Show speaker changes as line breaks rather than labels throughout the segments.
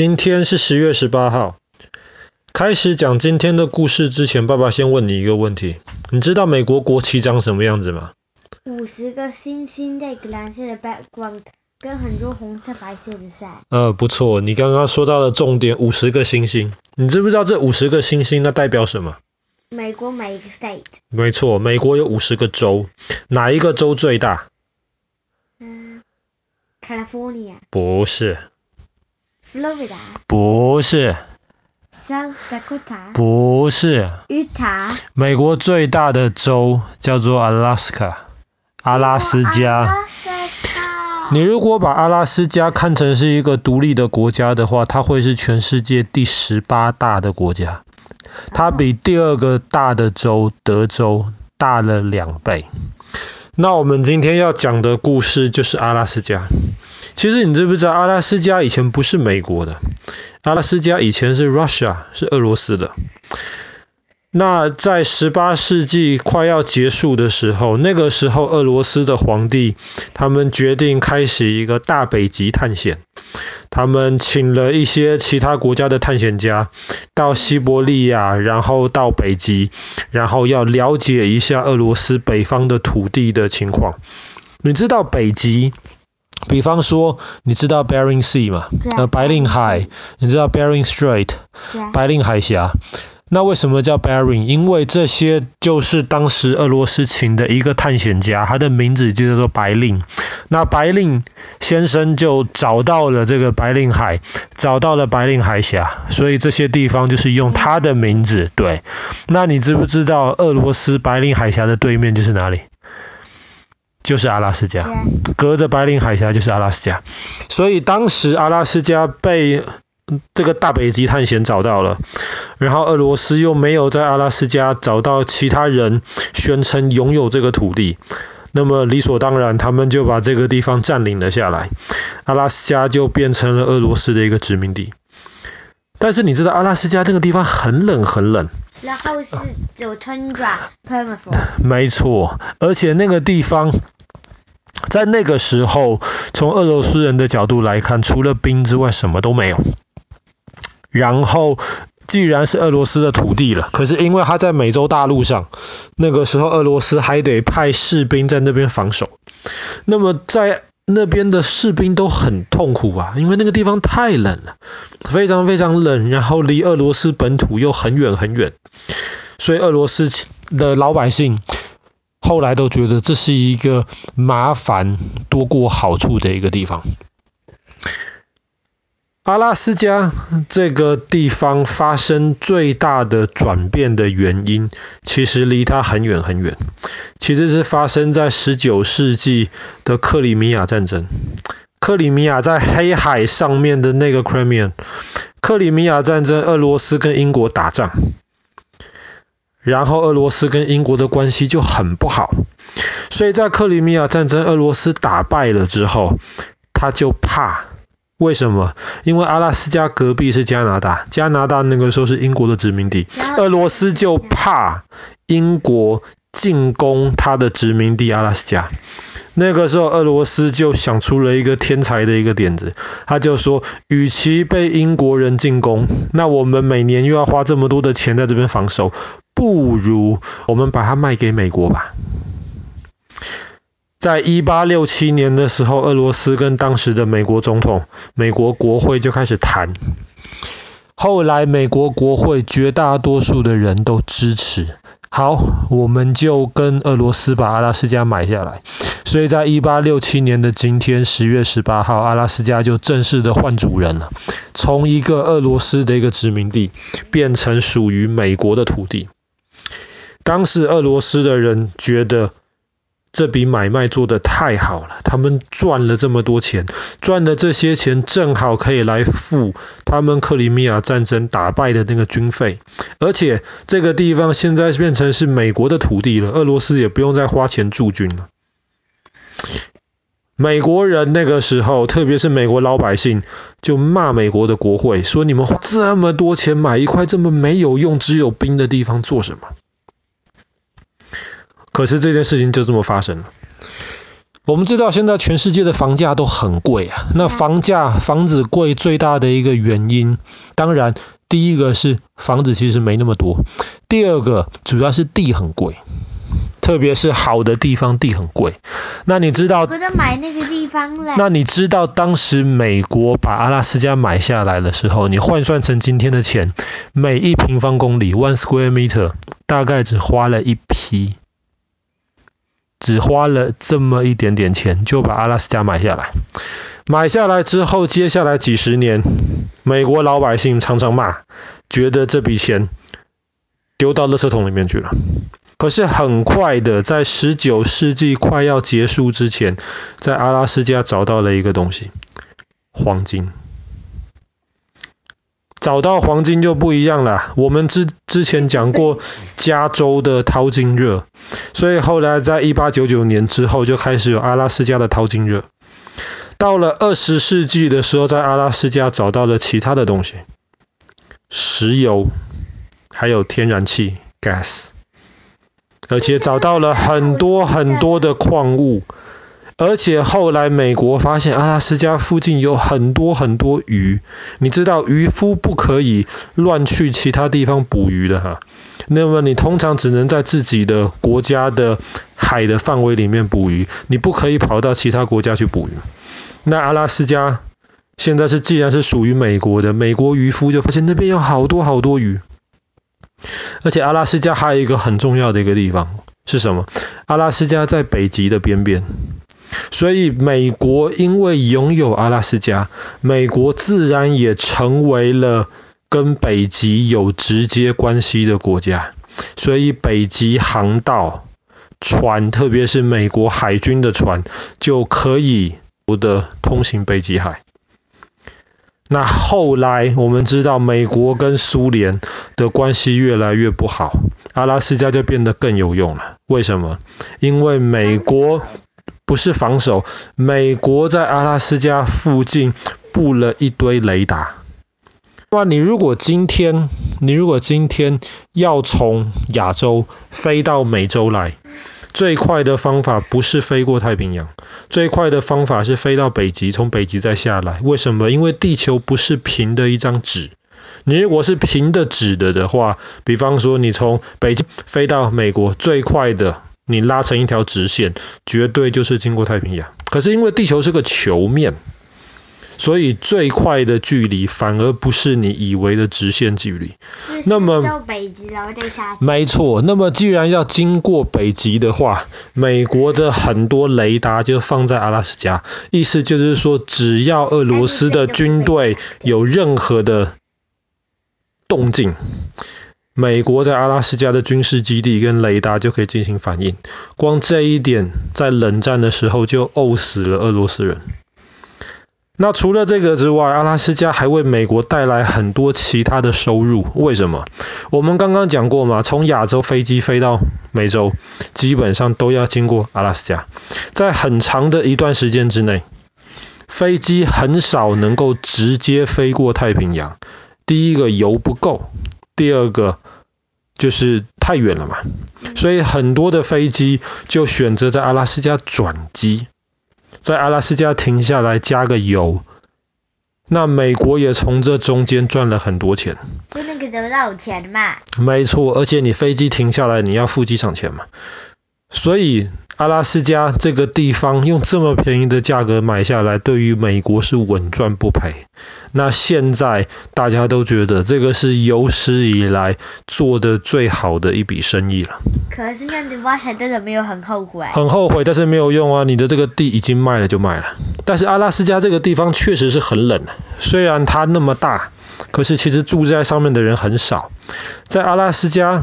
今天是十月十八号。开始讲今天的故事之前，爸爸先问你一个问题：你知道美国国旗长什么样子吗？
五十个星星在一个蓝色的 background，跟很多红色、白色的伞。
呃，不错，你刚刚说到的重点，五十个星星。你知不知道这五十个星星那代表什么？
美国每一个 state。
没错，美国有五十个州，哪一个州最大？
嗯，California。
不是。
Florida。
不是。
South Dakota。
不是。
Utah。
美国最大的州叫做 Alaska，阿拉斯加。
阿拉斯加。
你如果把阿拉斯加看成是一个独立的国家的话，它会是全世界第十八大的国家，它比第二个大的州德州大了两倍。那我们今天要讲的故事就是阿拉斯加。其实你知不知道，阿拉斯加以前不是美国的，阿拉斯加以前是 Russia，是俄罗斯的。那在十八世纪快要结束的时候，那个时候俄罗斯的皇帝他们决定开始一个大北极探险，他们请了一些其他国家的探险家到西伯利亚，然后到北极，然后要了解一下俄罗斯北方的土地的情况。你知道北极？比方说，你知道 Bering Sea 吗？呃，白令海。你知道 Bering Strait？白令海峡。那为什么叫 Bering？因为这些就是当时俄罗斯请的一个探险家，他的名字就叫做白令。那白令先生就找到了这个白令海，找到了白令海峡，所以这些地方就是用他的名字。对。那你知不知道俄罗斯白令海峡的对面就是哪里？就是阿拉斯加，隔着白令海峡就是阿拉斯加，所以当时阿拉斯加被这个大北极探险找到了，然后俄罗斯又没有在阿拉斯加找到其他人宣称拥有这个土地，那么理所当然，他们就把这个地方占领了下来，阿拉斯加就变成了俄罗斯的一个殖民地。但是你知道阿拉斯加那个地方很冷很冷。
然后是有 tundra，permafrost。
没错，而且那个地方在那个时候，从俄罗斯人的角度来看，除了冰之外什么都没有。然后既然是俄罗斯的土地了，可是因为它在美洲大陆上，那个时候俄罗斯还得派士兵在那边防守。那么在那边的士兵都很痛苦啊，因为那个地方太冷了，非常非常冷，然后离俄罗斯本土又很远很远，所以俄罗斯的老百姓后来都觉得这是一个麻烦多过好处的一个地方。阿拉斯加这个地方发生最大的转变的原因，其实离它很远很远，其实是发生在十九世纪的克里米亚战争。克里米亚在黑海上面的那个 Crimea，克里米亚战争，俄罗斯跟英国打仗，然后俄罗斯跟英国的关系就很不好，所以在克里米亚战争俄罗斯打败了之后，他就怕。为什么？因为阿拉斯加隔壁是加拿大，加拿大那个时候是英国的殖民地，俄罗斯就怕英国进攻他的殖民地阿拉斯加。那个时候，俄罗斯就想出了一个天才的一个点子，他就说，与其被英国人进攻，那我们每年又要花这么多的钱在这边防守，不如我们把它卖给美国吧。在一八六七年的时候，俄罗斯跟当时的美国总统、美国国会就开始谈。后来美国国会绝大多数的人都支持，好，我们就跟俄罗斯把阿拉斯加买下来。所以在一八六七年的今天，十月十八号，阿拉斯加就正式的换主人了，从一个俄罗斯的一个殖民地，变成属于美国的土地。当时俄罗斯的人觉得。这笔买卖做得太好了，他们赚了这么多钱，赚的这些钱正好可以来付他们克里米亚战争打败的那个军费，而且这个地方现在变成是美国的土地了，俄罗斯也不用再花钱驻军了。美国人那个时候，特别是美国老百姓，就骂美国的国会，说你们花这么多钱买一块这么没有用、只有兵的地方做什么？可是这件事情就这么发生了。我们知道现在全世界的房价都很贵啊。那房价房子贵最大的一个原因，当然第一个是房子其实没那么多，第二个主要是地很贵，特别是好的地方地很贵。那你知道？
买那个地方了。
那你知道当时美国把阿拉斯加买下来的时候，你换算成今天的钱，每一平方公里 （one square meter） 大概只花了一匹。只花了这么一点点钱就把阿拉斯加买下来，买下来之后，接下来几十年，美国老百姓常常骂，觉得这笔钱丢到垃圾桶里面去了。可是很快的，在十九世纪快要结束之前，在阿拉斯加找到了一个东西，黄金。找到黄金就不一样了。我们之之前讲过加州的淘金热，所以后来在一八九九年之后就开始有阿拉斯加的淘金热。到了二十世纪的时候，在阿拉斯加找到了其他的东西，石油，还有天然气 （gas），而且找到了很多很多的矿物。而且后来美国发现阿拉斯加附近有很多很多鱼，你知道渔夫不可以乱去其他地方捕鱼的哈。那么你通常只能在自己的国家的海的范围里面捕鱼，你不可以跑到其他国家去捕鱼。那阿拉斯加现在是既然是属于美国的，美国渔夫就发现那边有好多好多鱼。而且阿拉斯加还有一个很重要的一个地方是什么？阿拉斯加在北极的边边。所以美国因为拥有阿拉斯加，美国自然也成为了跟北极有直接关系的国家。所以北极航道船，特别是美国海军的船，就可以不得通行北极海。那后来我们知道，美国跟苏联的关系越来越不好，阿拉斯加就变得更有用了。为什么？因为美国。不是防守，美国在阿拉斯加附近布了一堆雷达。那你如果今天，你如果今天要从亚洲飞到美洲来，最快的方法不是飞过太平洋，最快的方法是飞到北极，从北极再下来。为什么？因为地球不是平的一张纸。你如果是平的纸的的话，比方说你从北极飞到美国，最快的。你拉成一条直线，绝对就是经过太平洋。可是因为地球是个球面，所以最快的距离反而不是你以为的直线距离。那么
到北极然后再下去。
没错，那么既然要经过北极的话，美国的很多雷达就放在阿拉斯加，意思就是说，只要俄罗斯的军队有任何的动静。美国在阿拉斯加的军事基地跟雷达就可以进行反应，光这一点在冷战的时候就呕死了俄罗斯人。那除了这个之外，阿拉斯加还为美国带来很多其他的收入。为什么？我们刚刚讲过嘛，从亚洲飞机飞到美洲，基本上都要经过阿拉斯加。在很长的一段时间之内，飞机很少能够直接飞过太平洋。第一个油不够。第二个就是太远了嘛，所以很多的飞机就选择在阿拉斯加转机，在阿拉斯加停下来加个油。那美国也从这中间赚了很多钱。
就那个得到钱嘛。
没错，而且你飞机停下来，你要付机场钱嘛。所以阿拉斯加这个地方用这么便宜的价格买下来，对于美国是稳赚不赔。那现在大家都觉得这个是有史以来做的最好的一笔生意了。
可是那样子挖起来真的没有很后悔。
很后悔，但是没有用啊！你的这个地已经卖了就卖了。但是阿拉斯加这个地方确实是很冷，虽然它那么大，可是其实住在上面的人很少。在阿拉斯加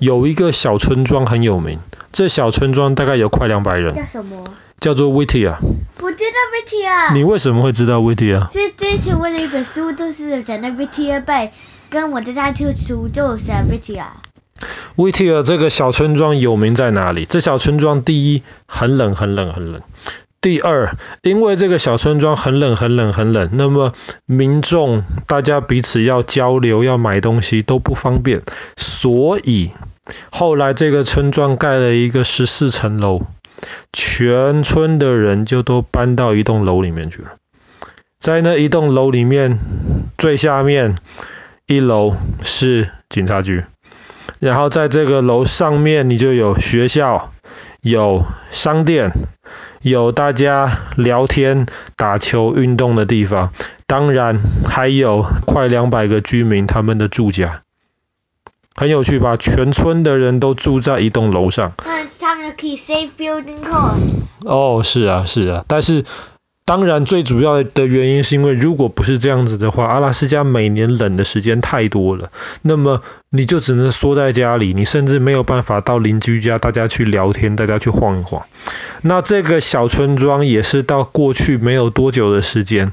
有一个小村庄很有名，这小村庄大概有快两百人。
叫什么？
叫做 Whittier。
我知道 Whittier。
你为什么会知道 Whittier？
这之前为了一本书，就是讲的 Whittier Bay，跟我的大舅叔就是 Whittier。
Whittier 这个小村庄有名在哪里？这小村庄第一很冷很冷很冷，第二因为这个小村庄很冷很冷很冷，那么民众大家彼此要交流要买东西都不方便，所以后来这个村庄盖了一个十四层楼。全村的人就都搬到一栋楼里面去了。在那一栋楼里面，最下面一楼是警察局，然后在这个楼上面，你就有学校、有商店、有大家聊天、打球、运动的地方，当然还有快两百个居民他们的住家。很有趣吧？全村的人都住在一栋楼上。
他们可以 save building cost。
哦，是啊，是啊，但是当然最主要的原因是因为如果不是这样子的话，阿拉斯加每年冷的时间太多了，那么你就只能缩在家里，你甚至没有办法到邻居家，大家去聊天，大家去晃一晃。那这个小村庄也是到过去没有多久的时间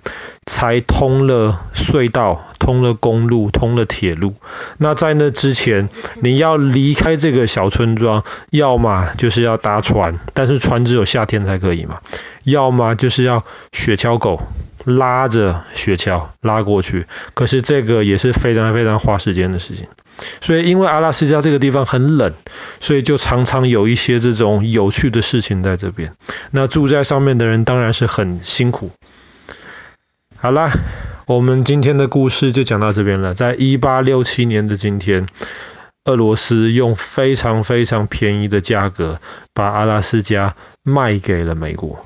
才通了隧道。通了公路，通了铁路。那在那之前，你要离开这个小村庄，要么就是要搭船，但是船只有夏天才可以嘛；要么就是要雪橇狗拉着雪橇拉过去。可是这个也是非常非常花时间的事情。所以因为阿拉斯加这个地方很冷，所以就常常有一些这种有趣的事情在这边。那住在上面的人当然是很辛苦。好啦。我们今天的故事就讲到这边了。在一八六七年的今天，俄罗斯用非常非常便宜的价格把阿拉斯加卖给了美国。